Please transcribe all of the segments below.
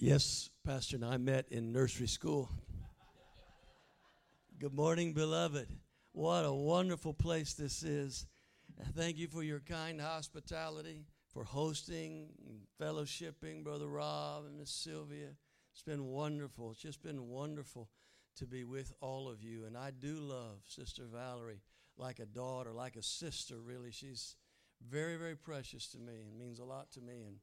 Yes, Pastor and I met in nursery school. Good morning, beloved. What a wonderful place this is. Thank you for your kind hospitality, for hosting and fellowshipping, Brother Rob and Miss Sylvia. It's been wonderful. It's just been wonderful to be with all of you. And I do love Sister Valerie like a daughter, like a sister, really. She's very, very precious to me and means a lot to me. And,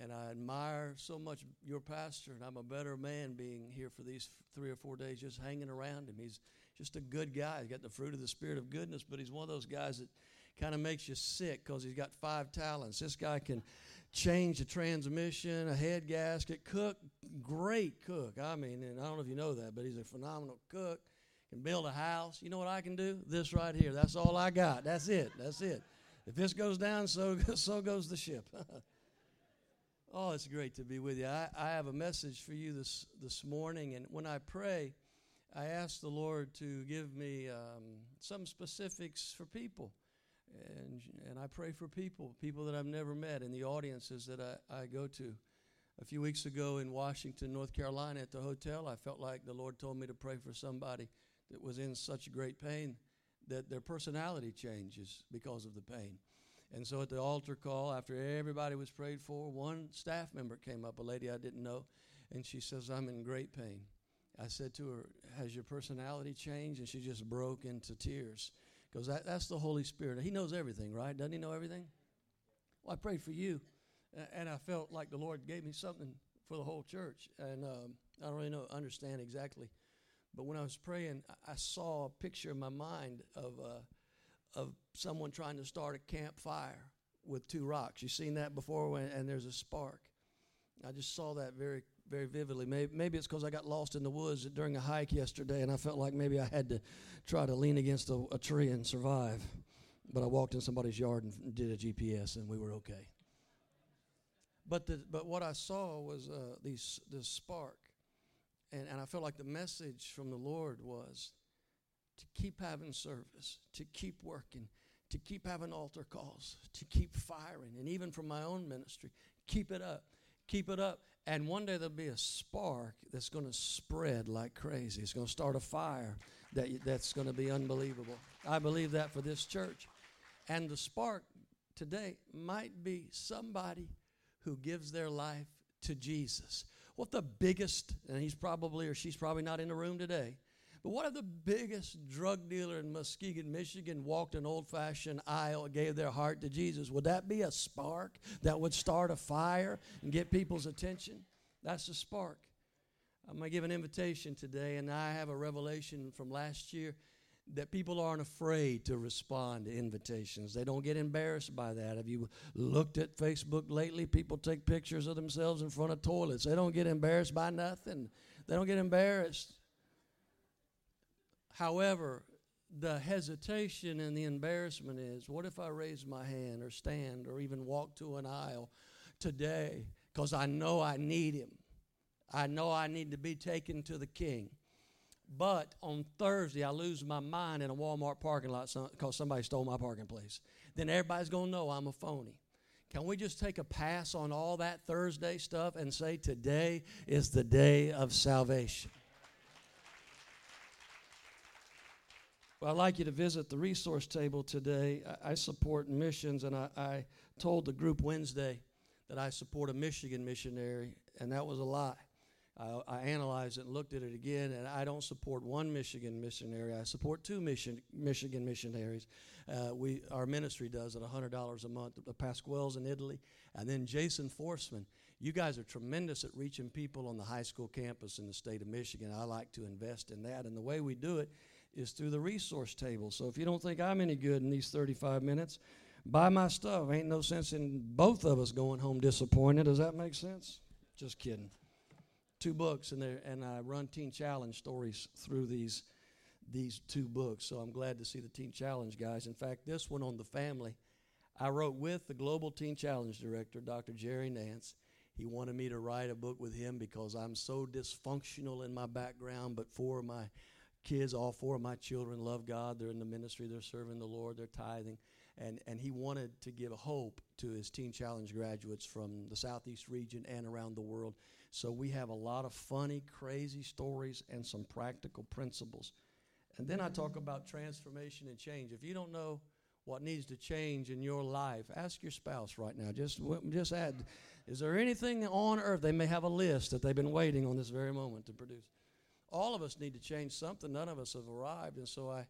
and I admire so much your pastor, and I'm a better man being here for these three or four days just hanging around him. He's just a good guy. He's got the fruit of the Spirit of goodness, but he's one of those guys that kind of makes you sick because he's got five talents. This guy can change a transmission, a head gasket, cook, great cook. I mean, and I don't know if you know that, but he's a phenomenal cook. Can build a house. You know what I can do? This right here. That's all I got. That's it. That's it. If this goes down, so so goes the ship. oh, it's great to be with you. I, I have a message for you this this morning, and when I pray, I ask the Lord to give me um, some specifics for people. And, and I pray for people, people that I've never met in the audiences that I, I go to. A few weeks ago in Washington, North Carolina, at the hotel, I felt like the Lord told me to pray for somebody that was in such great pain that their personality changes because of the pain. And so at the altar call, after everybody was prayed for, one staff member came up, a lady I didn't know, and she says, I'm in great pain. I said to her, Has your personality changed? And she just broke into tears. Because that, that's the Holy Spirit. He knows everything, right? Doesn't He know everything? Well, I prayed for you, and I felt like the Lord gave me something for the whole church. And um, I don't really know, understand exactly. But when I was praying, I saw a picture in my mind of, uh, of someone trying to start a campfire with two rocks. You've seen that before, when, and there's a spark. I just saw that very very vividly. Maybe, maybe it's because I got lost in the woods during a hike yesterday and I felt like maybe I had to try to lean against a, a tree and survive. But I walked in somebody's yard and did a GPS and we were okay. But, the, but what I saw was uh, these, this spark. And, and I felt like the message from the Lord was to keep having service, to keep working, to keep having altar calls, to keep firing. And even from my own ministry, keep it up. Keep it up. And one day there'll be a spark that's going to spread like crazy. It's going to start a fire that, that's going to be unbelievable. I believe that for this church. And the spark today might be somebody who gives their life to Jesus. What the biggest, and he's probably or she's probably not in the room today, but what if the biggest drug dealer in Muskegon, Michigan walked an old fashioned aisle and gave their heart to Jesus? Would that be a spark that would start a fire and get people's attention? That's the spark. I'm going to give an invitation today, and I have a revelation from last year that people aren't afraid to respond to invitations. They don't get embarrassed by that. Have you looked at Facebook lately? People take pictures of themselves in front of toilets. They don't get embarrassed by nothing. They don't get embarrassed. However, the hesitation and the embarrassment is what if I raise my hand or stand or even walk to an aisle today because I know I need him? I know I need to be taken to the king. But on Thursday, I lose my mind in a Walmart parking lot because somebody stole my parking place. Then everybody's going to know I'm a phony. Can we just take a pass on all that Thursday stuff and say today is the day of salvation? Well, I'd like you to visit the resource table today. I, I support missions, and I, I, told the group Wednesday that I support a Michigan missionary, and that was a lie. I, I, analyzed it and looked at it again, and I don't support one Michigan missionary. I support two mission, Michigan missionaries. Uh, we our ministry does at $100 a month. The Pasquales in Italy, and then Jason Forsman. You guys are tremendous at reaching people on the high school campus in the state of Michigan. I like to invest in that, and the way we do it is through the resource table. So if you don't think I'm any good in these 35 minutes, buy my stuff. Ain't no sense in both of us going home disappointed. Does that make sense? Just kidding. Two books, and there, and I run Teen Challenge stories through these these two books. So I'm glad to see the Teen Challenge guys. In fact, this one on the family, I wrote with the Global Teen Challenge director, Dr. Jerry Nance. He wanted me to write a book with him because I'm so dysfunctional in my background, but for my kids, all four of my children love God. They're in the ministry, they're serving the Lord, they're tithing. and, and he wanted to give hope to his Teen Challenge graduates from the Southeast region and around the world. So we have a lot of funny, crazy stories and some practical principles. And then I talk about transformation and change. If you don't know what needs to change in your life, ask your spouse right now. Just, just add, is there anything on earth? They may have a list that they've been waiting on this very moment to produce. All of us need to change something. None of us have arrived. And so I,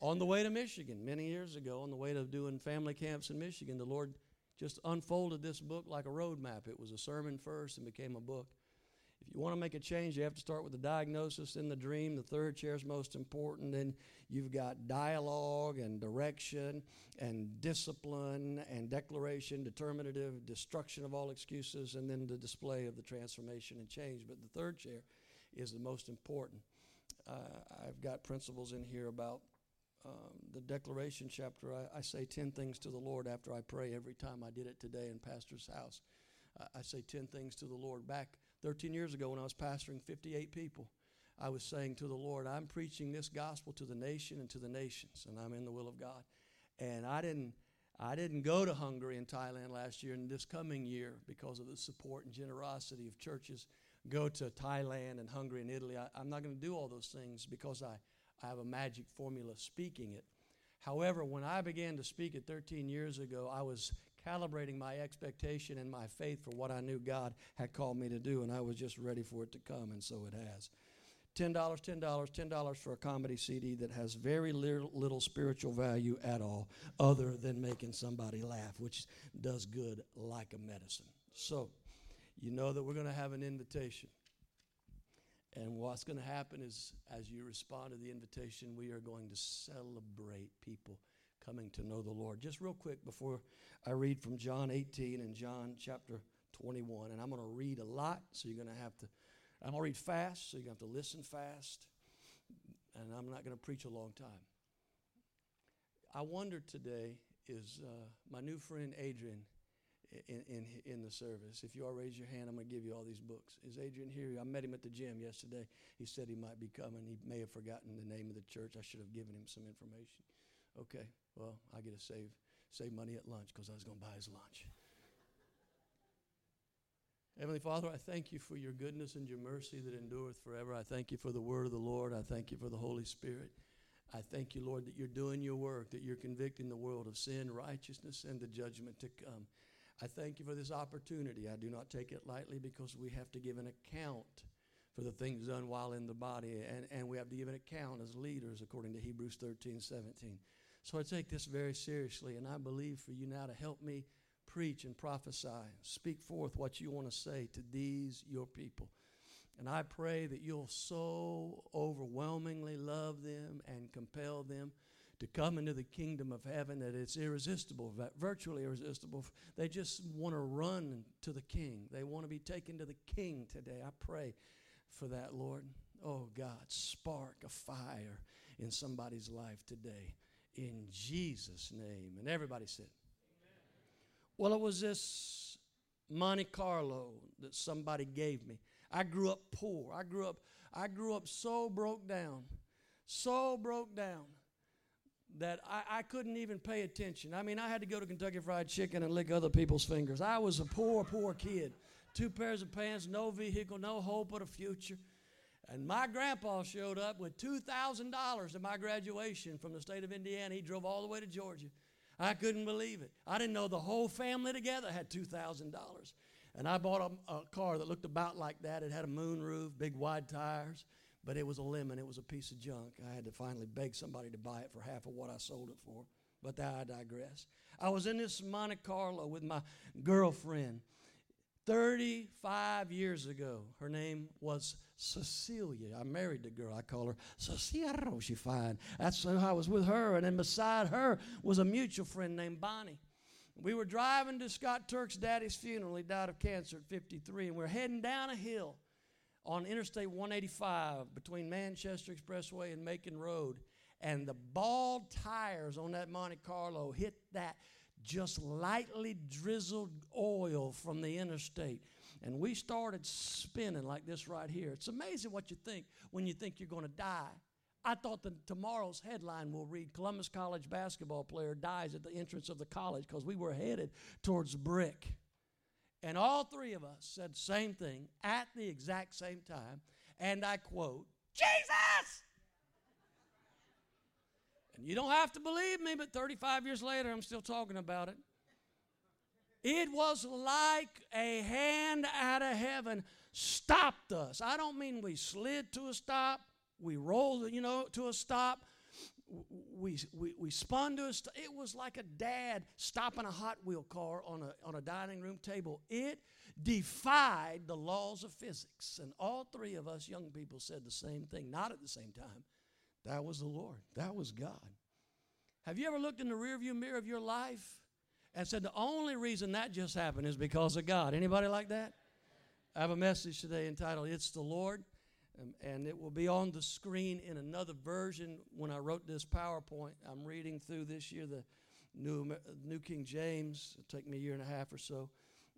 on the way to Michigan, many years ago, on the way to doing family camps in Michigan, the Lord just unfolded this book like a roadmap. It was a sermon first and became a book. If you want to make a change, you have to start with the diagnosis and the dream. The third chair is most important. Then you've got dialogue and direction and discipline and declaration, determinative, destruction of all excuses, and then the display of the transformation and change. But the third chair is the most important. Uh, I've got principles in here about um, the declaration chapter. I, I, say 10 things to the Lord after I pray every time I did it today in Pastor's house. I say 10 things to the Lord. Back 13 years ago when I was pastoring 58 people, I was saying to the Lord, I'm preaching this gospel to the nation and to the nations, and I'm in the will of God. And I didn't. I didn't go to Hungary and Thailand last year, and this coming year, because of the support and generosity of churches, go to Thailand and Hungary and Italy. I, am not going to do all those things because I, I have a magic formula speaking it. However, when I began to speak it 13 years ago, I was calibrating my expectation and my faith for what I knew God had called me to do, and I was just ready for it to come, and so it has. $10, $10, $10 for a comedy CD that has very little, little, spiritual value at all, other than making somebody laugh, which does good like a medicine. So, you know that we're going to have an invitation. And what's going to happen is, as you respond to the invitation, we are going to celebrate people coming to know the Lord. Just real quick before I read from John 18 and John chapter 21, and I'm going to read a lot, so you're going to have to, I'm going to read fast, so you're going to have to listen fast, and I'm not going to preach a long time. I wonder today is uh, my new friend Adrian in, in, in the service. If you all raise your hand, I'm going to give you all these books. Is Adrian here? I met him at the gym yesterday. He said he might be coming. He may have forgotten the name of the church. I should have given him some information. Okay, well, I get to save, save money at lunch because I was going to buy his lunch. Heavenly Father, I thank you for your goodness and your mercy that endureth forever. I thank you for the word of the Lord. I thank you for the Holy Spirit. I thank you, Lord, that you're doing your work, that you're convicting the world of sin, righteousness, and the judgment to come. I thank you for this opportunity. I do not take it lightly because we have to give an account for the things done while in the body, and, and we have to give an account as leaders according to Hebrews 13 17. So I take this very seriously, and I believe for you now to help me preach and prophesy, speak forth what you want to say to these, your people. And I pray that you'll so overwhelmingly love them and compel them to come into the kingdom of heaven that it's irresistible, virtually irresistible. They just want to run to the king. They want to be taken to the king today. I pray for that, Lord. Oh, God, spark a fire in somebody's life today. In Jesus' name. And everybody said, Well, it was this Monte Carlo that somebody gave me. I grew up poor. I grew up, I grew up so broke down, so broke down that I, I, couldn't even pay attention. I mean, I had to go to Kentucky Fried Chicken and lick other people's fingers. I was a poor, poor kid. Two pairs of pants, no vehicle, no hope of a future. And my grandpa showed up with $2,000 at my graduation from the state of Indiana. He drove all the way to Georgia. I couldn't believe it. I didn't know the whole family together had $2,000. And I bought a, a car that looked about like that. It had a moon roof, big wide tires but it was a lemon. It was a piece of junk. I had to finally beg somebody to buy it for half of what I sold it for. But I digress. I was in this Monte Carlo with my girlfriend 35 years ago. Her name was Cecilia. I married the girl. I call her Cecilia. She fine. That's how I was with her. And then beside her was a mutual friend named Bonnie. We were driving to Scott Turk's daddy's funeral. He died of cancer at 53, and we we're heading down a hill on Interstate 185 between Manchester Expressway and Macon Road, and the bald tires on that Monte Carlo hit that just lightly drizzled oil from the interstate. And we started spinning like this right here. It's amazing what you think when you think you're going to die. I thought that tomorrow's headline will read Columbus College basketball player dies at the entrance of the college because we were headed towards brick. And all three of us said the same thing at the exact same time. And I quote, Jesus! And you don't have to believe me, but 35 years later, I'm still talking about it. It was like a hand out of heaven stopped us. I don't mean we slid to a stop, we rolled, you know, to a stop. We, we, we spun to a stop. It was like a dad stopping a Hot Wheel car on a, on a dining room table. It defied the laws of physics. And all three of us young people said the same thing, not at the same time. That was the Lord. That was God. Have you ever looked in the rearview mirror of your life and said the only reason that just happened is because of God? Anybody like that? I have a message today entitled "It's the Lord," um, and it will be on the screen in another version. When I wrote this PowerPoint, I'm reading through this year the New New King James. It'll take me a year and a half or so.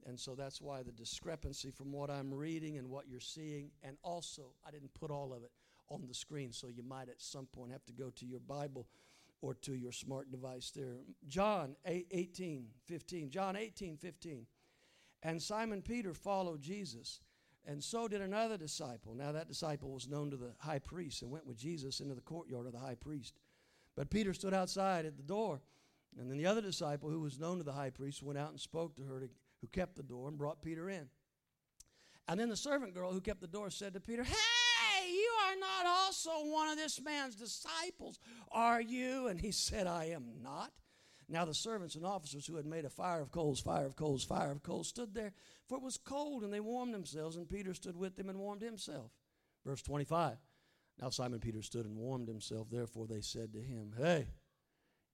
And so that's why the discrepancy from what I'm reading and what you're seeing. And also, I didn't put all of it on the screen, so you might at some point have to go to your Bible or to your smart device there. John 8, 18, 15. John 18, 15. And Simon Peter followed Jesus, and so did another disciple. Now, that disciple was known to the high priest and went with Jesus into the courtyard of the high priest. But Peter stood outside at the door, and then the other disciple, who was known to the high priest, went out and spoke to her, to, who kept the door, and brought Peter in. And then the servant girl who kept the door said to Peter, Hey! you are not also one of this man's disciples, are you? And he said, I am not. Now the servants and officers who had made a fire of coals, fire of coals, fire of coals stood there, for it was cold, and they warmed themselves, and Peter stood with them and warmed himself. Verse 25. Now Simon Peter stood and warmed himself. Therefore they said to him, Hey,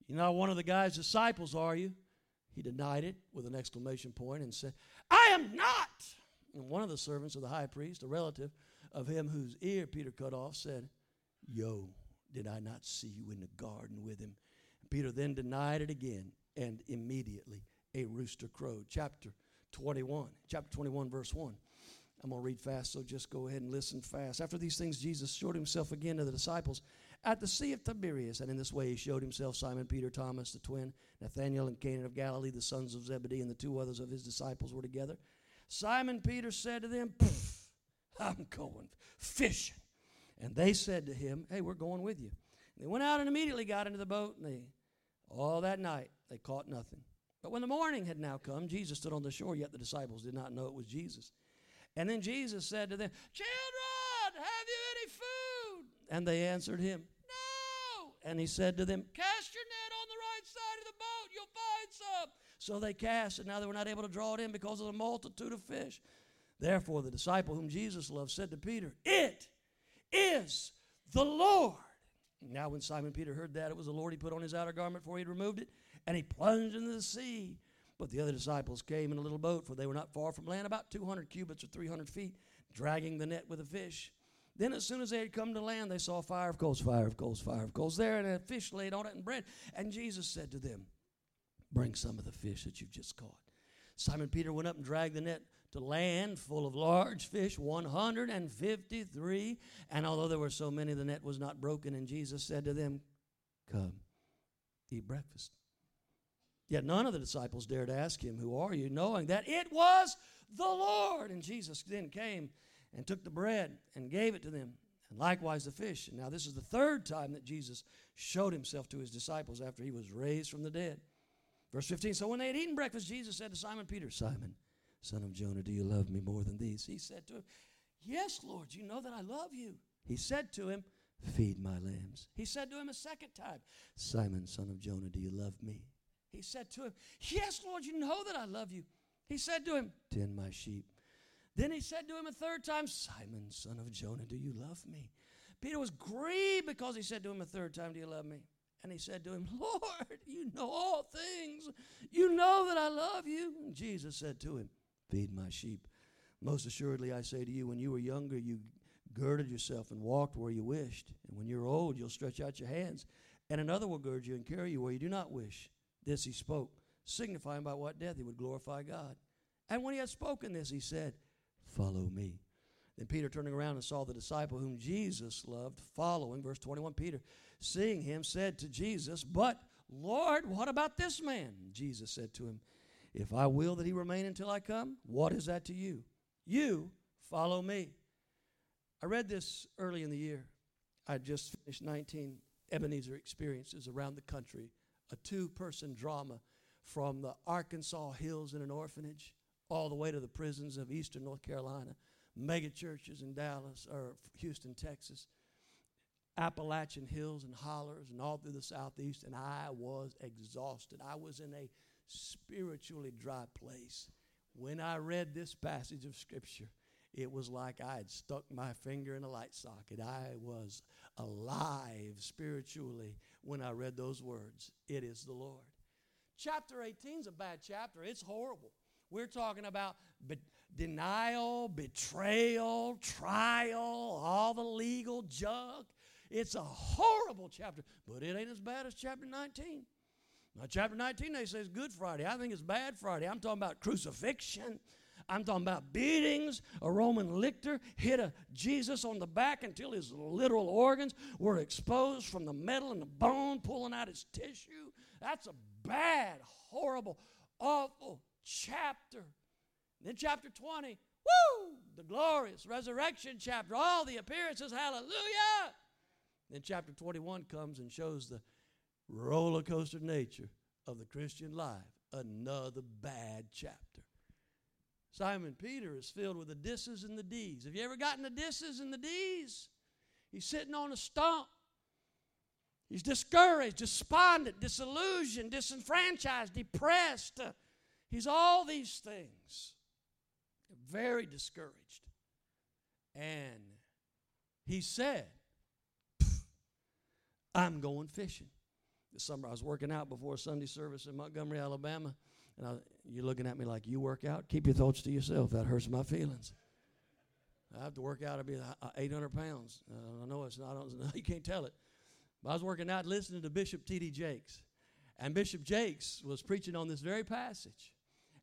you're not one of the guy's disciples, are you? He denied it with an exclamation point and said, I am not. And one of the servants of the high priest, a relative, of him whose ear Peter cut off said, Yo, did I not see you in the garden with him? Peter then denied it again, and immediately a rooster crowed. Chapter 21, chapter 21, verse 1. I'm going to read fast, so just go ahead and listen fast. After these things, Jesus showed himself again to the disciples at the Sea of Tiberias, and in this way he showed himself Simon, Peter, Thomas, the twin, Nathanael, and Canaan of Galilee, the sons of Zebedee, and the two others of his disciples were together. Simon Peter said to them, I'm going fishing. And they said to him, Hey, we're going with you. And they went out and immediately got into the boat, and they, all that night, they caught nothing. But when the morning had now come, Jesus stood on the shore, yet the disciples did not know it was Jesus. And then Jesus said to them, Children, have you any food? And they answered him, No. And he said to them, Cast your net on the right side of the boat, you'll find some. So they cast, and now they were not able to draw it in because of the multitude of fish. Therefore, the disciple whom Jesus loved said to Peter, It is the Lord. Now, when Simon Peter heard that it was the Lord, he put on his outer garment, for he had removed it, and he plunged into the sea. But the other disciples came in a little boat, for they were not far from land, about 200 cubits or 300 feet, dragging the net with the fish. Then, as soon as they had come to land, they saw fire of coals, fire of coals, fire of coals there, and a fish laid on it and bread. And Jesus said to them, Bring some of the fish that you've just caught. Simon Peter went up and dragged the net to land full of large fish, 153. And although there were so many, the net was not broken. And Jesus said to them, Come, eat breakfast. Yet none of the disciples dared ask him, Who are you? knowing that it was the Lord. And Jesus then came and took the bread and gave it to them, and likewise the fish. And now this is the third time that Jesus showed himself to his disciples after he was raised from the dead. Verse 15 So when they had eaten breakfast, Jesus said to Simon Peter, Simon, Son of Jonah, do you love me more than these? He said to him, Yes, Lord, you know that I love you. He said to him, Feed my lambs. He said to him a second time, Simon, son of Jonah, do you love me? He said to him, Yes, Lord, you know that I love you. He said to him, Tend my sheep. Then he said to him a third time, Simon, son of Jonah, do you love me? Peter was grieved because he said to him a third time, Do you love me? And he said to him, Lord, you know all things. You know that I love you. And Jesus said to him, Feed my sheep. Most assuredly, I say to you, when you were younger, you girded yourself and walked where you wished. And when you're old, you'll stretch out your hands, and another will gird you and carry you where you do not wish. This he spoke, signifying by what death he would glorify God. And when he had spoken this, he said, Follow me. Then Peter, turning around and saw the disciple whom Jesus loved, following, verse 21, Peter, seeing him, said to Jesus, But, Lord, what about this man? Jesus said to him, If I will that he remain until I come, what is that to you? You follow me. I read this early in the year. I just finished 19 Ebenezer experiences around the country, a two person drama from the Arkansas hills in an orphanage all the way to the prisons of eastern North Carolina, mega churches in Dallas or Houston, Texas, Appalachian hills and hollers, and all through the southeast. And I was exhausted. I was in a spiritually dry place. When I read this passage of Scripture, it was like I had stuck my finger in a light socket. I was alive spiritually when I read those words. It is the Lord. Chapter 18 is a bad chapter. It's horrible. We're talking about be- denial, betrayal, trial, all the legal junk. It's a horrible chapter, but it ain't as bad as chapter 19. Now, chapter 19, they say it's Good Friday. I think it's Bad Friday. I'm talking about crucifixion. I'm talking about beatings. A Roman lictor hit a Jesus on the back until his literal organs were exposed from the metal and the bone, pulling out his tissue. That's a bad, horrible, awful chapter. Then chapter 20, woo, the glorious resurrection chapter, all the appearances, hallelujah. Then chapter 21 comes and shows the roller coaster nature of the Christian life. Another bad chapter. Simon Peter is filled with the disses and the D's. Have you ever gotten the disses and the D's? He's sitting on a stump. He's discouraged, despondent, disillusioned, disenfranchised, depressed. Uh, he's all these things. Very discouraged. And he said, I'm going fishing. This summer I was working out before Sunday service in Montgomery, Alabama. And I, you're looking at me like you work out. Keep your thoughts to yourself. That hurts my feelings. I have to work out. I'll be 800 pounds. Uh, I know it's not. You can't tell it. But I was working out listening to Bishop T.D. Jakes. And Bishop Jakes was preaching on this very passage.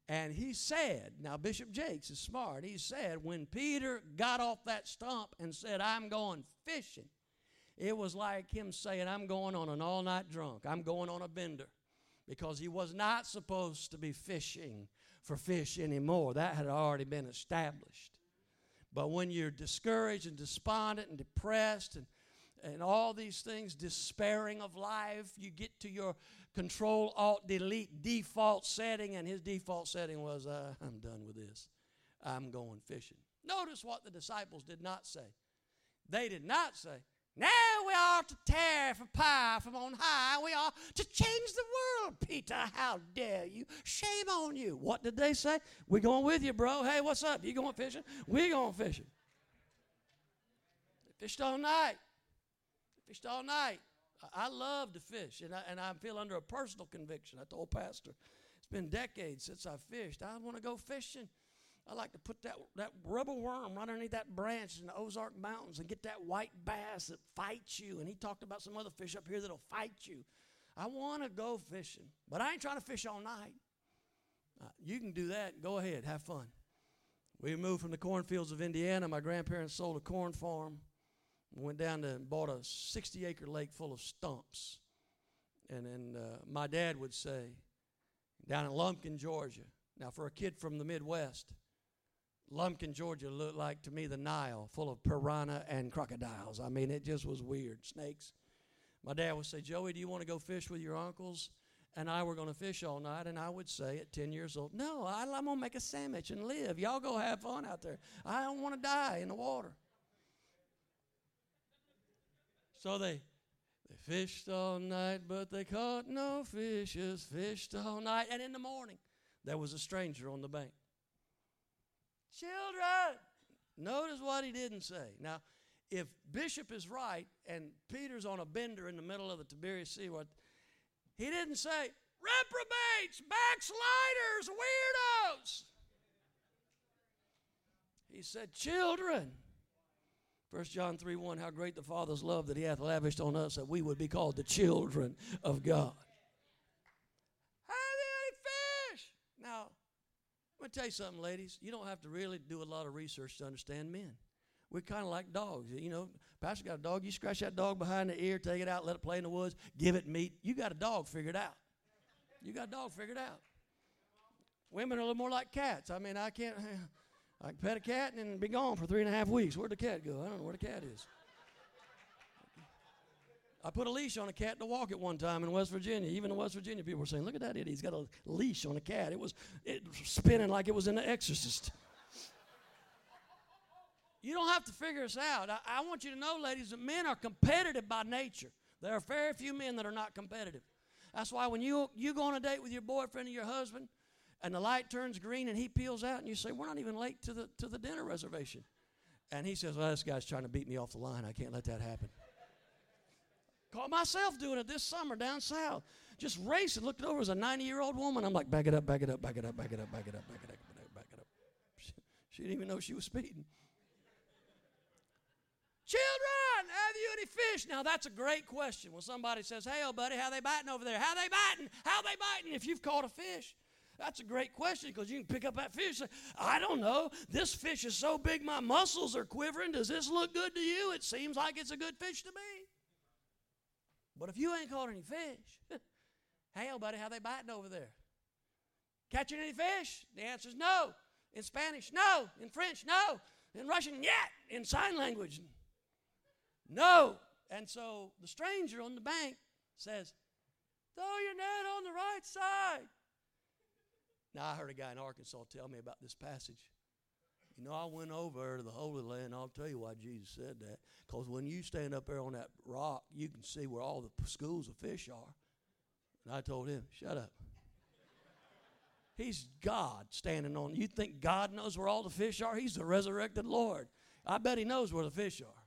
And he said, now Bishop Jakes is smart. He said, when Peter got off that stump and said, I'm going fishing, it was like him saying, I'm going on an all night drunk. I'm going on a bender. Because he was not supposed to be fishing for fish anymore. That had already been established. But when you're discouraged and despondent and depressed and and all these things, despairing of life. You get to your control, alt, delete default setting, and his default setting was, uh, I'm done with this. I'm going fishing. Notice what the disciples did not say. They did not say, now we are to tear for pie from on high. We are to change the world, Peter. How dare you? Shame on you. What did they say? We're going with you, bro. Hey, what's up? You going fishing? We're going fishing. They fished all night. They Fished all night. I love to fish, and I, and I feel under a personal conviction. I told Pastor, it's been decades since I fished. I want to go fishing. I like to put that, that rubber worm right underneath that branch in the Ozark Mountains and get that white bass that fights you. And he talked about some other fish up here that'll fight you. I want to go fishing, but I ain't trying to fish all night. Uh, you can do that. Go ahead, have fun. We moved from the cornfields of Indiana. My grandparents sold a corn farm went down to and bought a 60 acre lake full of stumps. And then uh, my dad would say, down in Lumpkin, Georgia. Now, for a kid from the Midwest, Lumpkin, Georgia looked like to me the Nile, full of piranha and crocodiles. I mean, it just was weird. Snakes. My dad would say, Joey, do you want to go fish with your uncles? And I were going to fish all night, and I would say at 10 years old, No, I, I'm going to make a sandwich and live. Y'all go have fun out there. I don't want to die in the water. So they they fished all night, but they caught no fishes. Fished all night, and in the morning there was a stranger on the bank. Children, notice what he didn't say. Now, if Bishop is right and Peter's on a bender in the middle of the Tiberias Sea, what he didn't say reprobates, backsliders, weirdos. He said, children. 1 John 3 1, how great the Father's love that He hath lavished on us that we would be called the children of God. How did he fish? Now, I'm going to tell you something, ladies. You don't have to really do a lot of research to understand men. We're kind of like dogs. You know, Pastor got a dog. You scratch that dog behind the ear, take it out, let it play in the woods, give it meat. You got a dog figured out. You got a dog figured out. Women are a little more like cats. I mean, I can't. I can pet a cat and be gone for three and a half weeks. Where'd the cat go? I don't know where the cat is. I put a leash on a cat to walk it one time in West Virginia. Even in West Virginia, people were saying, "Look at that idiot! He's got a leash on a cat." It was it spinning like it was in The Exorcist. You don't have to figure this out. I, I want you to know, ladies, that men are competitive by nature. There are very few men that are not competitive. That's why when you you go on a date with your boyfriend or your husband, and the light turns green and he peels out, and you say, "We're not even late to the to the dinner reservation," and he says, "Well, this guy's trying to beat me off the line. I can't let that happen." Caught myself doing it this summer down south. Just racing, looked over as a 90 year old woman. I'm like, back it up, back it up, back it up, back it up, back it up, back it up, back it up, back it up. She, she didn't even know she was speeding. Children, have you any fish? Now that's a great question. When somebody says, Hey, old buddy, how they biting over there? How they biting? How they biting? If you've caught a fish. That's a great question because you can pick up that fish. Say, I don't know. This fish is so big, my muscles are quivering. Does this look good to you? It seems like it's a good fish to me. But if you ain't caught any fish, hell, oh, buddy, how they biting over there? Catching any fish? The answer is no. In Spanish, no. In French, no. In Russian, nyet. In sign language, no. And so the stranger on the bank says, Throw your net on the right side. Now, I heard a guy in Arkansas tell me about this passage. You know, I went over to the Holy Land. I'll tell you why Jesus said that. Because when you stand up there on that rock, you can see where all the schools of fish are. And I told him, shut up. He's God standing on. You think God knows where all the fish are? He's the resurrected Lord. I bet he knows where the fish are.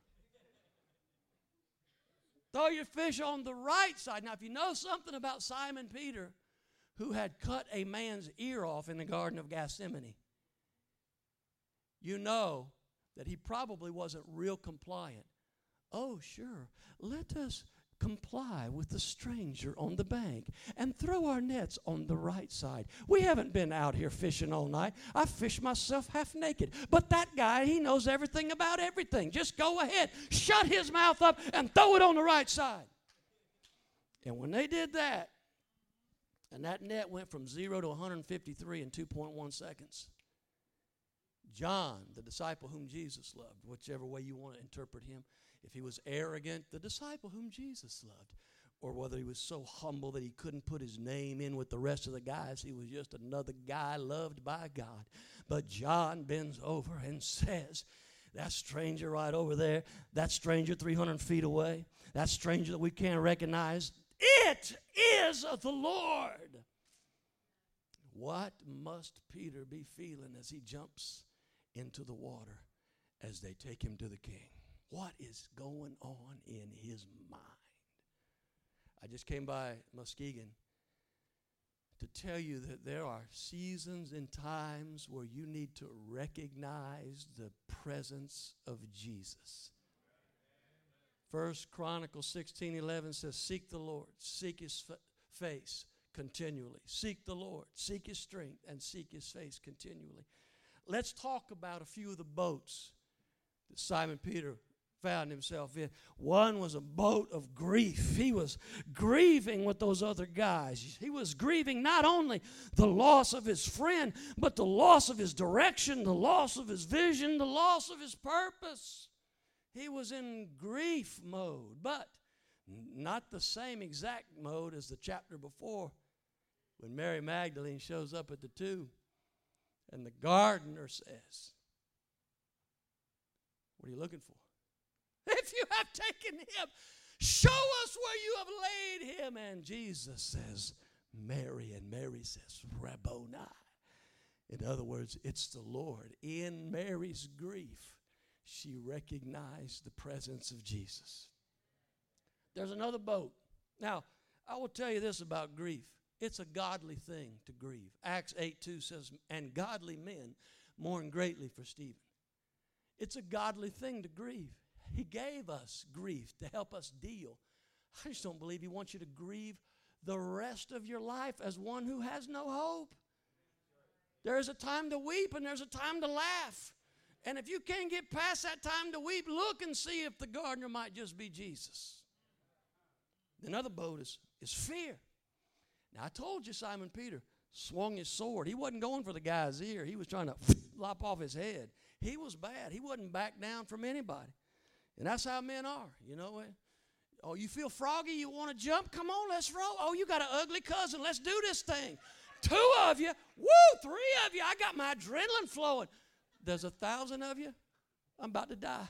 Throw your fish on the right side. Now, if you know something about Simon Peter, who had cut a man's ear off in the Garden of Gethsemane, you know that he probably wasn't real compliant. Oh, sure, let us comply with the stranger on the bank and throw our nets on the right side. We haven't been out here fishing all night. I fish myself half naked. But that guy, he knows everything about everything. Just go ahead, shut his mouth up, and throw it on the right side. And when they did that, and that net went from zero to 153 in 2.1 seconds. John, the disciple whom Jesus loved, whichever way you want to interpret him, if he was arrogant, the disciple whom Jesus loved, or whether he was so humble that he couldn't put his name in with the rest of the guys, he was just another guy loved by God. But John bends over and says, that stranger right over there, that stranger 300 feet away, that stranger that we can't recognize, it is the Lord. What must Peter be feeling as he jumps into the water as they take him to the king? What is going on in his mind? I just came by Muskegon to tell you that there are seasons and times where you need to recognize the presence of Jesus. First Chronicles 16 11 says, Seek the Lord, seek his fa- face continually. Seek the Lord, seek his strength, and seek his face continually. Let's talk about a few of the boats that Simon Peter found himself in. One was a boat of grief. He was grieving with those other guys. He was grieving not only the loss of his friend, but the loss of his direction, the loss of his vision, the loss of his purpose. He was in grief mode, but not the same exact mode as the chapter before when Mary Magdalene shows up at the tomb and the gardener says, What are you looking for? If you have taken him, show us where you have laid him. And Jesus says, Mary. And Mary says, Rabboni. In other words, it's the Lord. In Mary's grief, she recognized the presence of Jesus. There's another boat. Now, I will tell you this about grief it's a godly thing to grieve. Acts 8 2 says, And godly men mourn greatly for Stephen. It's a godly thing to grieve. He gave us grief to help us deal. I just don't believe He wants you to grieve the rest of your life as one who has no hope. There is a time to weep and there's a time to laugh. And if you can't get past that time to weep, look and see if the gardener might just be Jesus. Another boat is, is fear. Now, I told you Simon Peter swung his sword. He wasn't going for the guy's ear, he was trying to lop off his head. He was bad. He wouldn't back down from anybody. And that's how men are, you know. What? Oh, you feel froggy? You want to jump? Come on, let's roll. Oh, you got an ugly cousin. Let's do this thing. Two of you. Woo, three of you. I got my adrenaline flowing. There's a thousand of you. I'm about to die.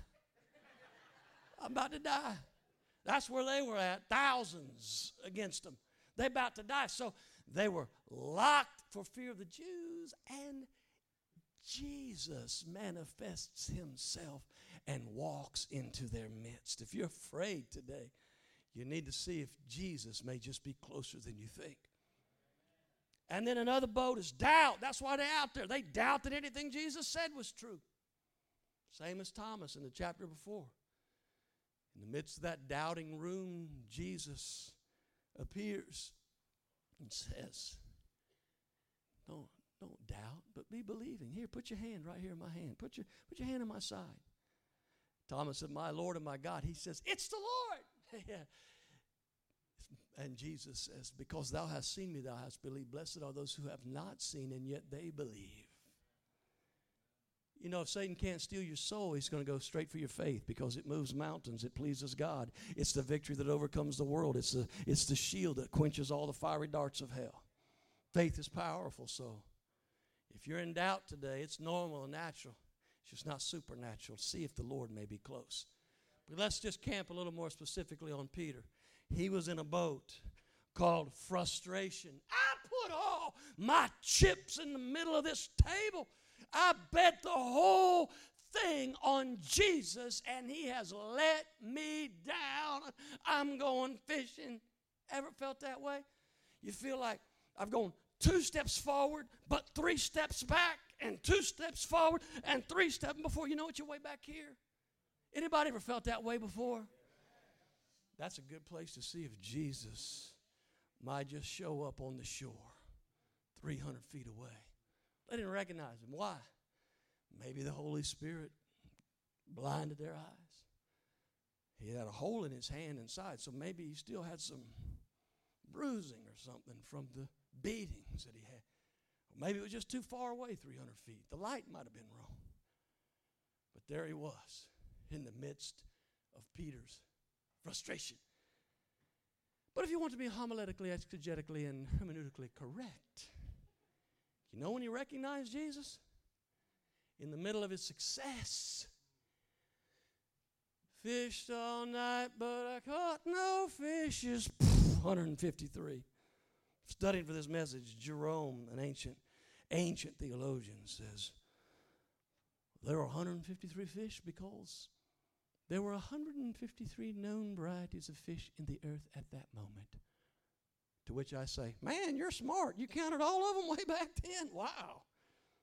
I'm about to die. That's where they were at. Thousands against them. They about to die. So they were locked for fear of the Jews, and Jesus manifests himself and walks into their midst. If you're afraid today, you need to see if Jesus may just be closer than you think. And then another boat is doubt. That's why they're out there. They doubt that anything Jesus said was true. Same as Thomas in the chapter before. In the midst of that doubting room, Jesus appears and says, Don't, don't doubt, but be believing. Here, put your hand right here in my hand. Put your, put your hand on my side. Thomas said, My Lord and my God. He says, It's the Lord. and Jesus says, Because thou hast seen me, thou hast believed. Blessed are those who have not seen, and yet they believe. You know, if Satan can't steal your soul, he's going to go straight for your faith because it moves mountains. It pleases God. It's the victory that overcomes the world. It's the, it's the shield that quenches all the fiery darts of hell. Faith is powerful, so if you're in doubt today, it's normal and natural. It's just not supernatural. See if the Lord may be close. But let's just camp a little more specifically on Peter. He was in a boat called frustration. I put all my chips in the middle of this table. I bet the whole thing on Jesus and he has let me down. I'm going fishing. Ever felt that way? You feel like I've gone two steps forward, but three steps back, and two steps forward, and three steps before you know it, you're way back here. Anybody ever felt that way before? That's a good place to see if Jesus might just show up on the shore 300 feet away. They didn't recognize him. Why? Maybe the Holy Spirit blinded their eyes. He had a hole in his hand inside, so maybe he still had some bruising or something from the beatings that he had. Or maybe it was just too far away, 300 feet. The light might have been wrong. But there he was in the midst of Peter's frustration. But if you want to be homiletically, exegetically, and hermeneutically correct, you know when he recognized Jesus? In the middle of his success. Fished all night, but I caught no fishes. 153. Studying for this message, Jerome, an ancient, ancient theologian, says there were 153 fish because there were 153 known varieties of fish in the earth at that moment. To which I say, Man, you're smart. You counted all of them way back then. Wow.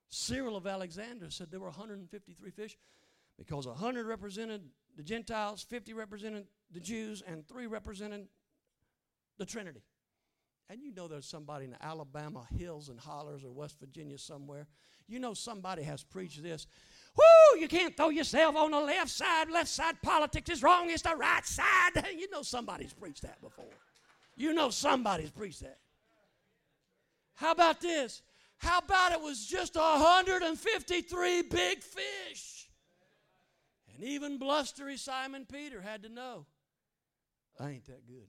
Cyril of Alexandria said there were 153 fish because 100 represented the Gentiles, 50 represented the Jews, and 3 represented the Trinity. And you know there's somebody in the Alabama hills and hollers or West Virginia somewhere. You know somebody has preached this. Whoo, you can't throw yourself on the left side. Left side politics is wrong. It's the right side. You know somebody's preached that before. You know somebody's preached that. How about this? How about it was just 153 big fish? And even blustery Simon Peter had to know I ain't that good.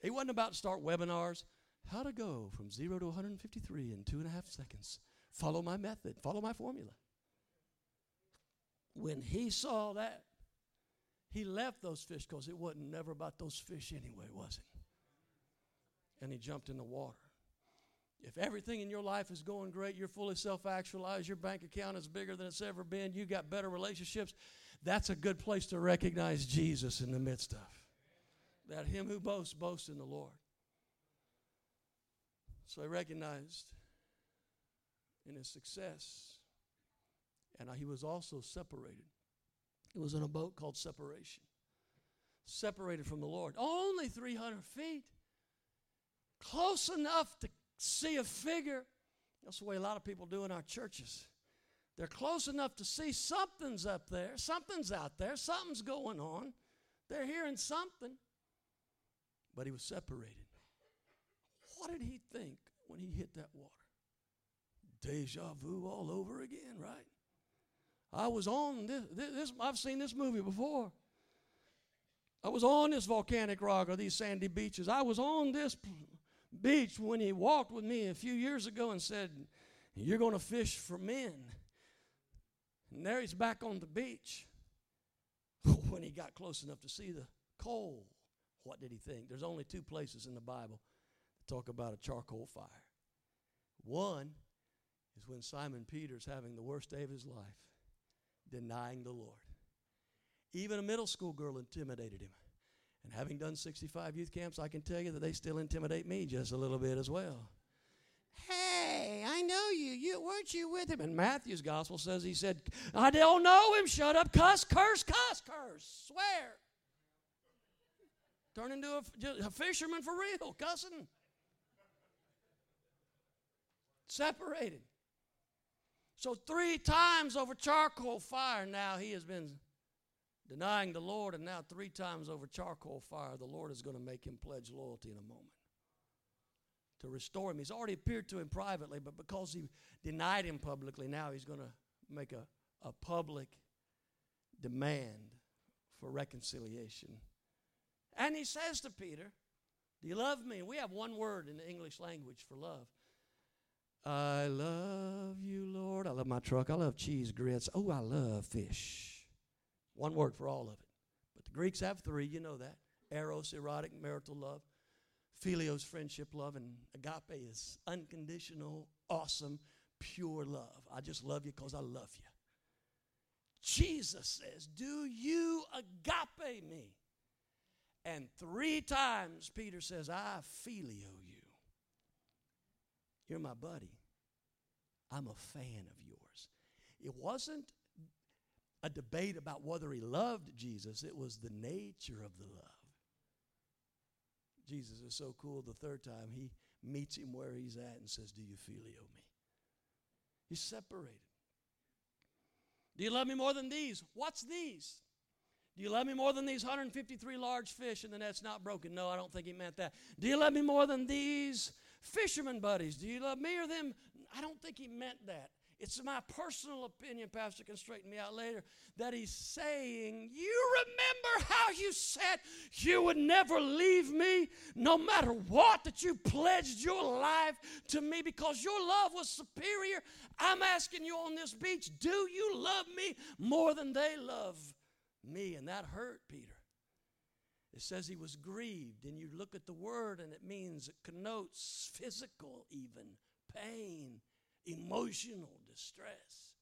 He wasn't about to start webinars. How to go from zero to 153 in two and a half seconds. Follow my method, follow my formula. When he saw that, he left those fish because it wasn't never about those fish anyway, was it? And he jumped in the water. If everything in your life is going great, you're fully self actualized, your bank account is bigger than it's ever been, you got better relationships, that's a good place to recognize Jesus in the midst of that him who boasts, boasts in the Lord. So he recognized in his success, and he was also separated. It was in a boat called separation. Separated from the Lord. Only 300 feet. Close enough to see a figure That's the way a lot of people do in our churches. They're close enough to see something's up there, something's out there, something's going on. They're hearing something. But he was separated. What did he think when he hit that water? Deja vu all over again, right? I was on this, this, I've seen this movie before. I was on this volcanic rock or these sandy beaches. I was on this beach when he walked with me a few years ago and said, You're going to fish for men. And there he's back on the beach. when he got close enough to see the coal, what did he think? There's only two places in the Bible that talk about a charcoal fire. One is when Simon Peter's having the worst day of his life, denying the Lord. Even a middle school girl intimidated him. And having done 65 youth camps, I can tell you that they still intimidate me just a little bit as well. Hey, I know you. You weren't you with him? And Matthew's gospel says he said, I don't know him. Shut up, cuss, curse, cuss, curse, swear. Turn into a, a fisherman for real, cussing. Separated. So, three times over charcoal fire now he has been denying the Lord, and now three times over charcoal fire, the Lord is going to make him pledge loyalty in a moment to restore him. He's already appeared to him privately, but because he denied him publicly, now he's going to make a, a public demand for reconciliation. And he says to Peter, Do you love me? we have one word in the English language for love. I love you, Lord. I love my truck. I love cheese grits. Oh, I love fish. One word for all of it. But the Greeks have three, you know that eros, erotic, marital love. Philios, friendship love, and agape is unconditional, awesome, pure love. I just love you because I love you. Jesus says, Do you agape me? And three times Peter says, I filio you. You're my buddy. I'm a fan of yours. It wasn't a debate about whether he loved Jesus, it was the nature of the love. Jesus is so cool the third time he meets him where he's at and says, Do you filio me? He's separated. Do you love me more than these? What's these? Do you love me more than these 153 large fish and the net's not broken? No, I don't think he meant that. Do you love me more than these fisherman buddies? Do you love me or them? I don't think he meant that. It's my personal opinion, Pastor can straighten me out later, that he's saying, You remember how you said you would never leave me no matter what, that you pledged your life to me because your love was superior. I'm asking you on this beach, do you love me more than they love me? And that hurt Peter. It says he was grieved, and you look at the word, and it means, it connotes physical, even pain emotional distress.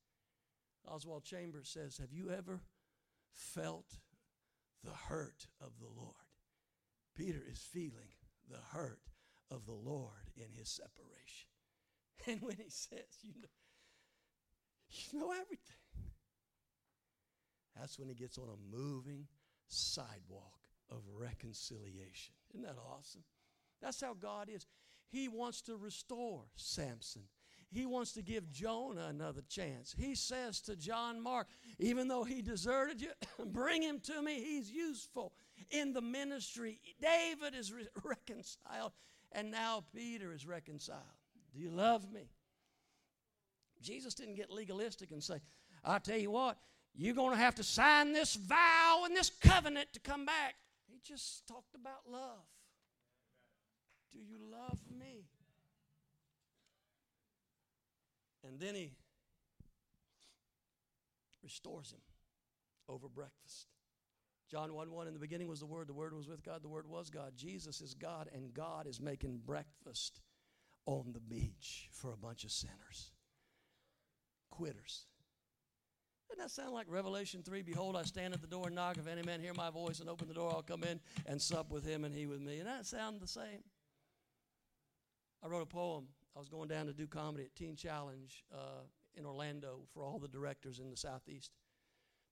Oswald Chambers says, Have you ever felt the hurt of the Lord? Peter is feeling the hurt of the Lord in his separation. And when he says, You know, you know everything, that's when he gets on a moving sidewalk of reconciliation. Isn't that awesome? That's how God is. He wants to restore Samson. He wants to give Jonah another chance. He says to John Mark, even though he deserted you, bring him to me. He's useful in the ministry. David is re- reconciled, and now Peter is reconciled. Do you love me? Jesus didn't get legalistic and say, I'll tell you what, you're going to have to sign this vow and this covenant to come back. Just talked about love. Do you love me? And then he restores him over breakfast. John 1 1 In the beginning was the Word, the Word was with God, the Word was God. Jesus is God, and God is making breakfast on the beach for a bunch of sinners. Quitters. Doesn't that sound like Revelation 3? Behold, I stand at the door and knock. If any man hear my voice and open the door, I'll come in and sup with him and he with me. And that sound the same? I wrote a poem I was going down to do comedy at Teen Challenge uh, in Orlando for all the directors in the Southeast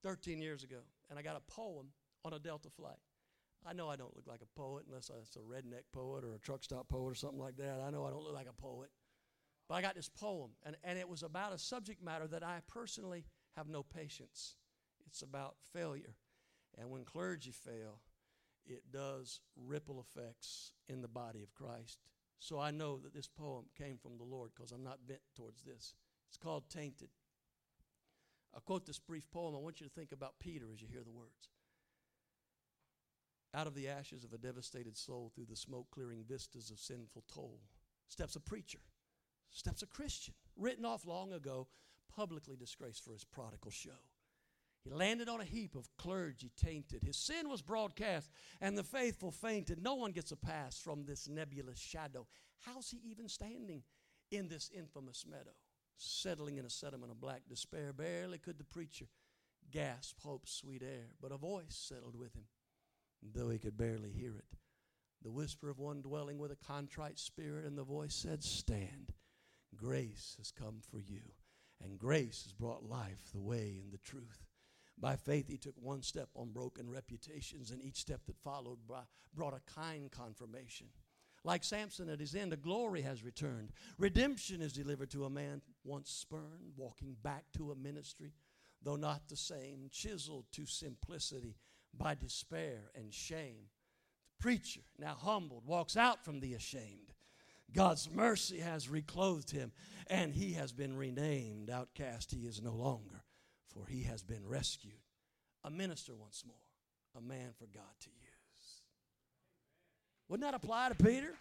13 years ago. And I got a poem on a Delta flight. I know I don't look like a poet unless it's a redneck poet or a truck stop poet or something like that. I know I don't look like a poet. But I got this poem, and, and it was about a subject matter that I personally have no patience. It's about failure. And when clergy fail, it does ripple effects in the body of Christ. So I know that this poem came from the Lord because I'm not bent towards this. It's called Tainted. I'll quote this brief poem. I want you to think about Peter as you hear the words. Out of the ashes of a devastated soul, through the smoke clearing vistas of sinful toll, steps a preacher, steps a Christian, written off long ago, publicly disgraced for his prodigal show. He landed on a heap of clergy tainted. His sin was broadcast, and the faithful fainted. No one gets a pass from this nebulous shadow. How's he even standing in this infamous meadow? Settling in a sediment of black despair, barely could the preacher gasp hope's sweet air, but a voice settled with him, though he could barely hear it. The whisper of one dwelling with a contrite spirit, and the voice said, Stand. Grace has come for you, and grace has brought life, the way, and the truth. By faith, he took one step on broken reputations, and each step that followed brought a kind confirmation. Like Samson at his end, a glory has returned. Redemption is delivered to a man once spurned, walking back to a ministry, though not the same, chiseled to simplicity by despair and shame. The preacher, now humbled, walks out from the ashamed. God's mercy has reclothed him, and he has been renamed. Outcast he is no longer for he has been rescued. A minister once more, a man for God to use. Wouldn't that apply to Peter?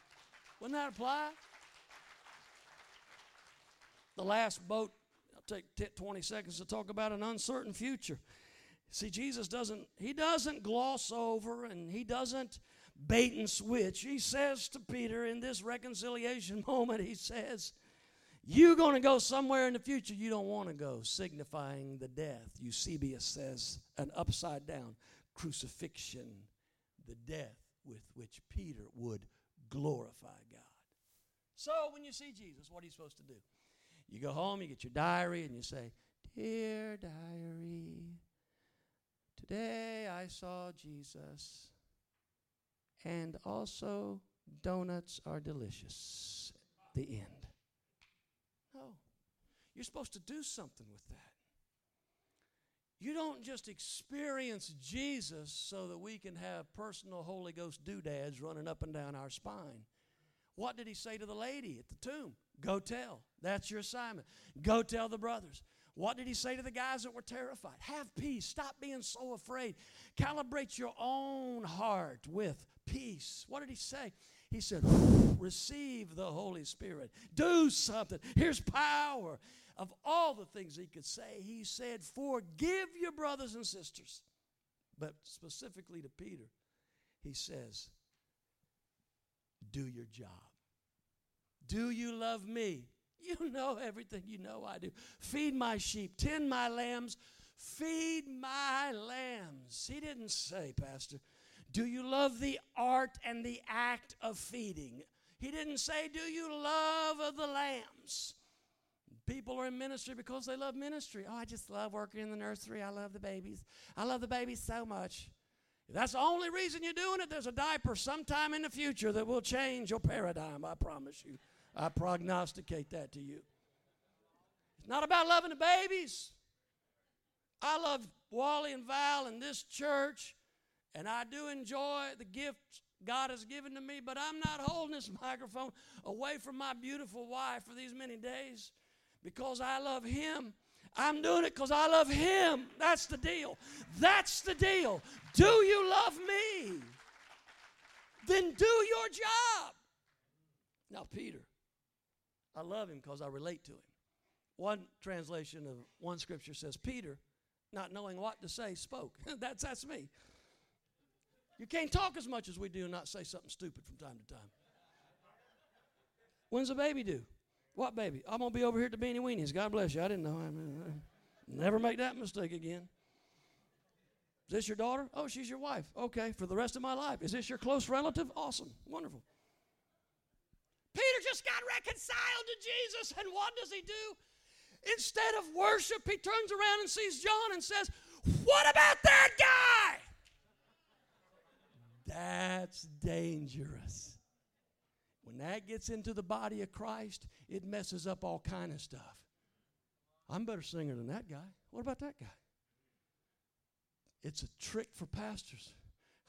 Wouldn't that apply? The last boat, I'll take 20 seconds to talk about an uncertain future. See, Jesus doesn't, he doesn't gloss over and he doesn't bait and switch. He says to Peter in this reconciliation moment, he says, you're going to go somewhere in the future you don't want to go, signifying the death. Eusebius says an upside down crucifixion, the death with which Peter would glorify God. So when you see Jesus, what are you supposed to do? You go home, you get your diary, and you say, Dear diary, today I saw Jesus, and also donuts are delicious. The end. No. You're supposed to do something with that. You don't just experience Jesus so that we can have personal Holy Ghost doodads running up and down our spine. What did he say to the lady at the tomb? Go tell. That's your assignment. Go tell the brothers. What did he say to the guys that were terrified? Have peace. Stop being so afraid. Calibrate your own heart with peace. What did he say? He said, Receive the Holy Spirit. Do something. Here's power. Of all the things he could say, he said, Forgive your brothers and sisters. But specifically to Peter, he says, Do your job. Do you love me? You know everything you know I do. Feed my sheep, tend my lambs, feed my lambs. He didn't say, Pastor, do you love the art and the act of feeding? He didn't say, Do you love the lambs? People are in ministry because they love ministry. Oh, I just love working in the nursery. I love the babies. I love the babies so much. If that's the only reason you're doing it, there's a diaper sometime in the future that will change your paradigm. I promise you. I prognosticate that to you. It's not about loving the babies. I love Wally and Val and this church and I do enjoy the gift God has given to me, but I'm not holding this microphone away from my beautiful wife for these many days because I love Him. I'm doing it because I love Him. That's the deal. That's the deal. Do you love me? Then do your job. Now, Peter, I love him because I relate to him. One translation of one scripture says, Peter, not knowing what to say, spoke. that's, that's me. You can't talk as much as we do and not say something stupid from time to time. When's the baby due? What baby? I'm going to be over here at the Beanie Weenies. God bless you. I didn't know. I mean, never make that mistake again. Is this your daughter? Oh, she's your wife. Okay, for the rest of my life. Is this your close relative? Awesome. Wonderful. Peter just got reconciled to Jesus, and what does he do? Instead of worship, he turns around and sees John and says, What about that guy? That's dangerous. When that gets into the body of Christ, it messes up all kind of stuff. I'm better singer than that guy. What about that guy? It's a trick for pastors.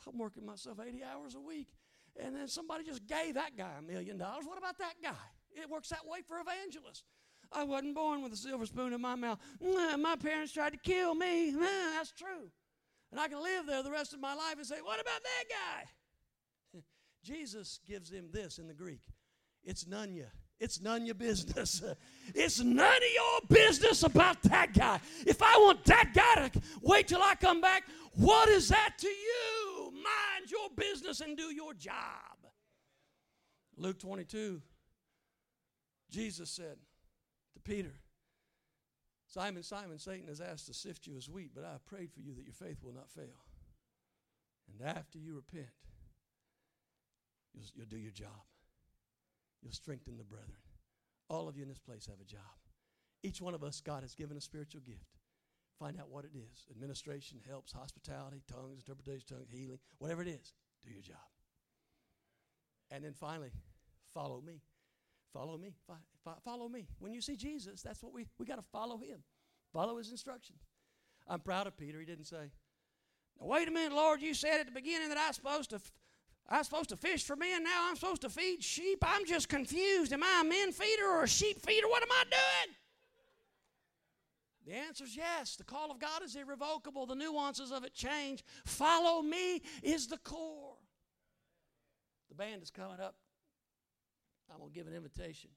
I'm working myself 80 hours a week, and then somebody just gave that guy a million dollars. What about that guy? It works that way for evangelists. I wasn't born with a silver spoon in my mouth. My parents tried to kill me. That's true. And I can live there the rest of my life and say, What about that guy? Jesus gives him this in the Greek it's none ya. It's none of your business. It's none of your business about that guy. If I want that guy to wait till I come back, what is that to you? Mind your business and do your job. Luke 22, Jesus said to Peter, Simon, Simon, Satan has asked to sift you as wheat, but I have prayed for you that your faith will not fail. And after you repent, you'll, you'll do your job. You'll strengthen the brethren. All of you in this place have a job. Each one of us, God has given a spiritual gift. Find out what it is administration, helps, hospitality, tongues, interpretation, tongues, healing, whatever it is, do your job. And then finally, follow me. Follow me. Follow me. When you see Jesus, that's what we, we got to follow him. Follow his instructions. I'm proud of Peter. He didn't say, now, wait a minute, Lord, you said at the beginning that I was supposed to I'm supposed to fish for men. Now I'm supposed to feed sheep. I'm just confused. Am I a men feeder or a sheep feeder? What am I doing? The answer is yes. The call of God is irrevocable. The nuances of it change. Follow me is the core. The band is coming up. I'm going to give an invitation.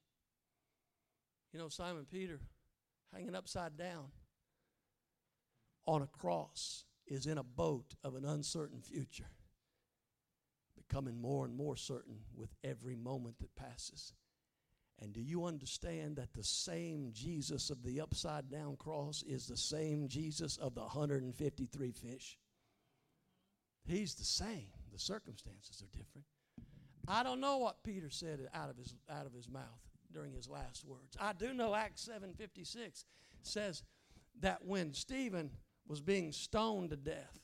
You know, Simon Peter hanging upside down on a cross is in a boat of an uncertain future becoming more and more certain with every moment that passes. And do you understand that the same Jesus of the upside down cross is the same Jesus of the 153 fish? He's the same. The circumstances are different. I don't know what Peter said out of his, out of his mouth during his last words. I do know Acts 7:56 says that when Stephen was being stoned to death,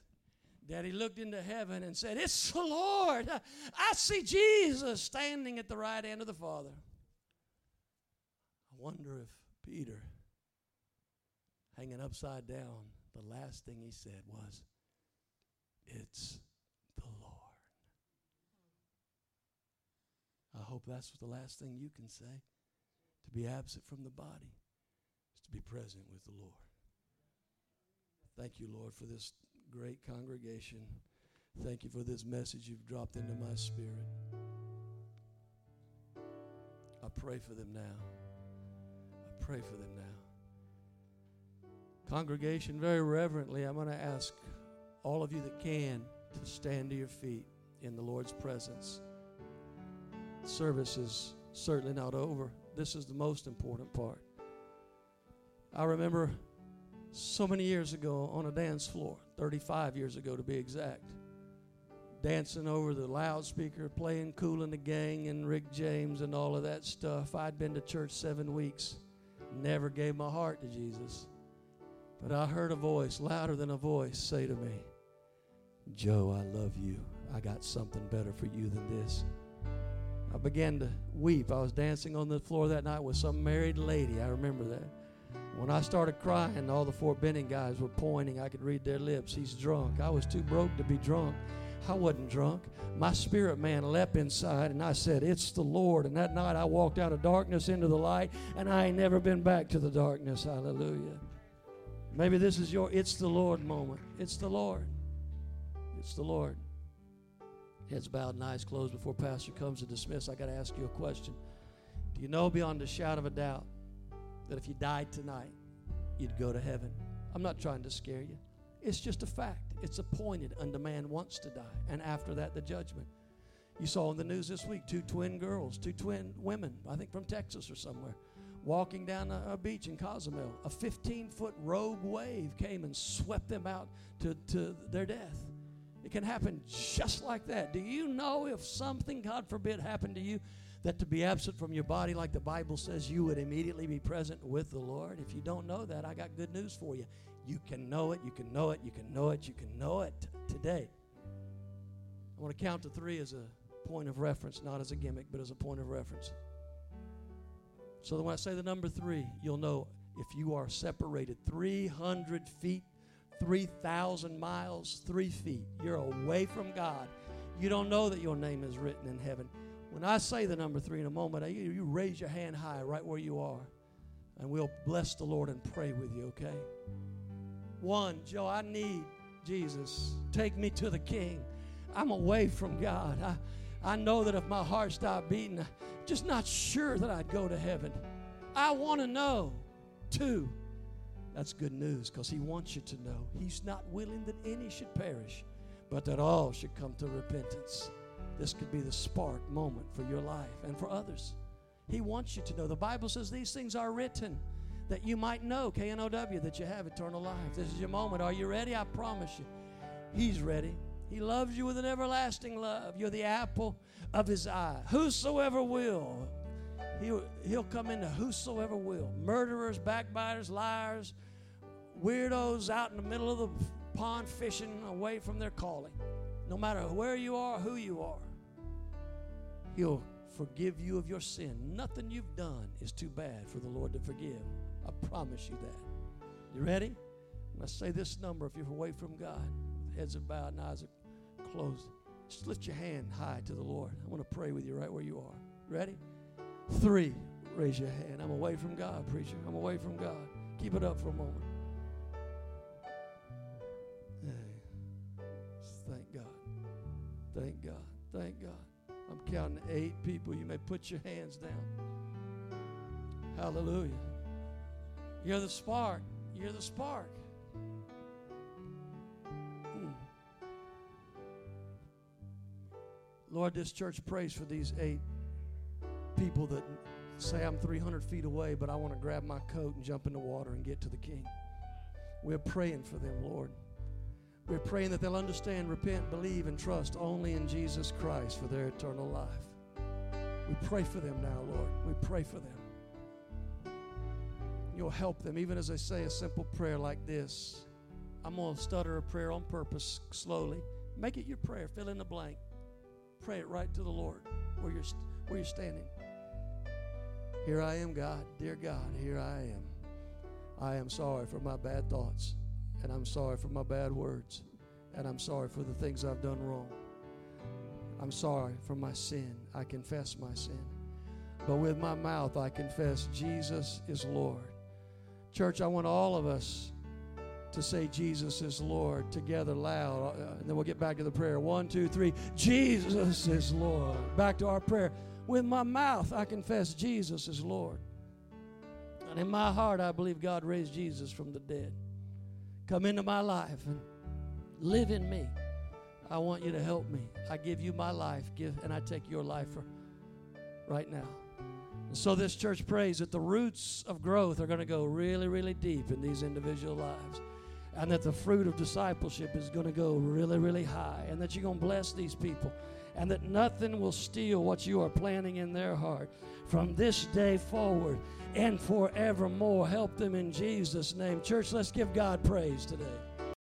that he looked into heaven and said, It's the Lord. I see Jesus standing at the right hand of the Father. I wonder if Peter, hanging upside down, the last thing he said was, It's the Lord. I hope that's the last thing you can say. To be absent from the body is to be present with the Lord. Thank you, Lord, for this great congregation. Thank you for this message you've dropped into my spirit. I pray for them now. I pray for them now. Congregation, very reverently, I'm going to ask all of you that can to stand to your feet in the Lord's presence. Service is certainly not over. This is the most important part. I remember so many years ago on a dance floor, 35 years ago to be exact, dancing over the loudspeaker, playing Kool and the Gang and Rick James and all of that stuff. I'd been to church seven weeks, never gave my heart to Jesus. But I heard a voice, louder than a voice, say to me, Joe, I love you. I got something better for you than this. I began to weep. I was dancing on the floor that night with some married lady. I remember that. When I started crying, all the Fort Benning guys were pointing. I could read their lips. He's drunk. I was too broke to be drunk. I wasn't drunk. My spirit man leapt inside, and I said, It's the Lord. And that night I walked out of darkness into the light, and I ain't never been back to the darkness. Hallelujah. Maybe this is your It's the Lord moment. It's the Lord. It's the Lord. Heads bowed and eyes closed before Pastor comes to dismiss. I got to ask you a question. Do you know beyond a shadow of a doubt that if you died tonight, you'd go to heaven. I'm not trying to scare you. It's just a fact. It's appointed unto man wants to die, and after that, the judgment. You saw in the news this week two twin girls, two twin women, I think from Texas or somewhere, walking down a, a beach in Cozumel. A 15 foot rogue wave came and swept them out to, to their death. Can happen just like that. Do you know if something, God forbid, happened to you, that to be absent from your body, like the Bible says, you would immediately be present with the Lord. If you don't know that, I got good news for you. You can know it, you can know it, you can know it, you can know it today. I want to count to three as a point of reference, not as a gimmick, but as a point of reference. So when I say the number three, you'll know if you are separated 300 feet, 3,000 miles, three feet, you're away from God. You don't know that your name is written in heaven. When I say the number three in a moment, you, raise your hand high right where you are, and we'll bless the Lord and pray with you, okay? One, Joe, I need Jesus. Take me to the King. I'm away from God. I, I know that if my heart stopped beating, I'm just not sure that I'd go to heaven. I want to know. Two, that's good news because He wants you to know. He's not willing that any should perish, but that all should come to repentance. This could be the spark moment for your life and for others. He wants you to know. The Bible says these things are written that you might know, K N O W, that you have eternal life. This is your moment. Are you ready? I promise you. He's ready. He loves you with an everlasting love. You're the apple of his eye. Whosoever will, he'll, he'll come into whosoever will. Murderers, backbiters, liars, weirdos out in the middle of the pond fishing away from their calling. No matter where you are, who you are, he'll forgive you of your sin. Nothing you've done is too bad for the Lord to forgive. I promise you that. You ready? I say this number, if you're away from God, heads are bowed and eyes closed, just lift your hand high to the Lord. I want to pray with you right where you are. Ready? Three. Raise your hand. I'm away from God, preacher. I'm away from God. Keep it up for a moment. Hey. Thank God. Thank God. Thank God. I'm counting eight people. You may put your hands down. Hallelujah. You're the spark. You're the spark. Hmm. Lord, this church prays for these eight people that say, I'm 300 feet away, but I want to grab my coat and jump in the water and get to the King. We're praying for them, Lord. We're praying that they'll understand, repent, believe, and trust only in Jesus Christ for their eternal life. We pray for them now, Lord. We pray for them. You'll help them, even as they say a simple prayer like this. I'm going to stutter a prayer on purpose slowly. Make it your prayer. Fill in the blank. Pray it right to the Lord where you're, where you're standing. Here I am, God. Dear God, here I am. I am sorry for my bad thoughts, and I'm sorry for my bad words, and I'm sorry for the things I've done wrong. I'm sorry for my sin. I confess my sin. But with my mouth, I confess Jesus is Lord. Church, I want all of us to say Jesus is Lord together loud. Uh, and then we'll get back to the prayer. One, two, three. Jesus is Lord. Back to our prayer. With my mouth, I confess Jesus is Lord. And in my heart, I believe God raised Jesus from the dead. Come into my life and live in me. I want you to help me. I give you my life, give, and I take your life for right now. And so this church prays that the roots of growth are going to go really, really deep in these individual lives and that the fruit of discipleship is going to go really, really high, and that you're going to bless these people, and that nothing will steal what you are planting in their heart from this day forward and forevermore. Help them in Jesus' name. Church, let's give God praise today.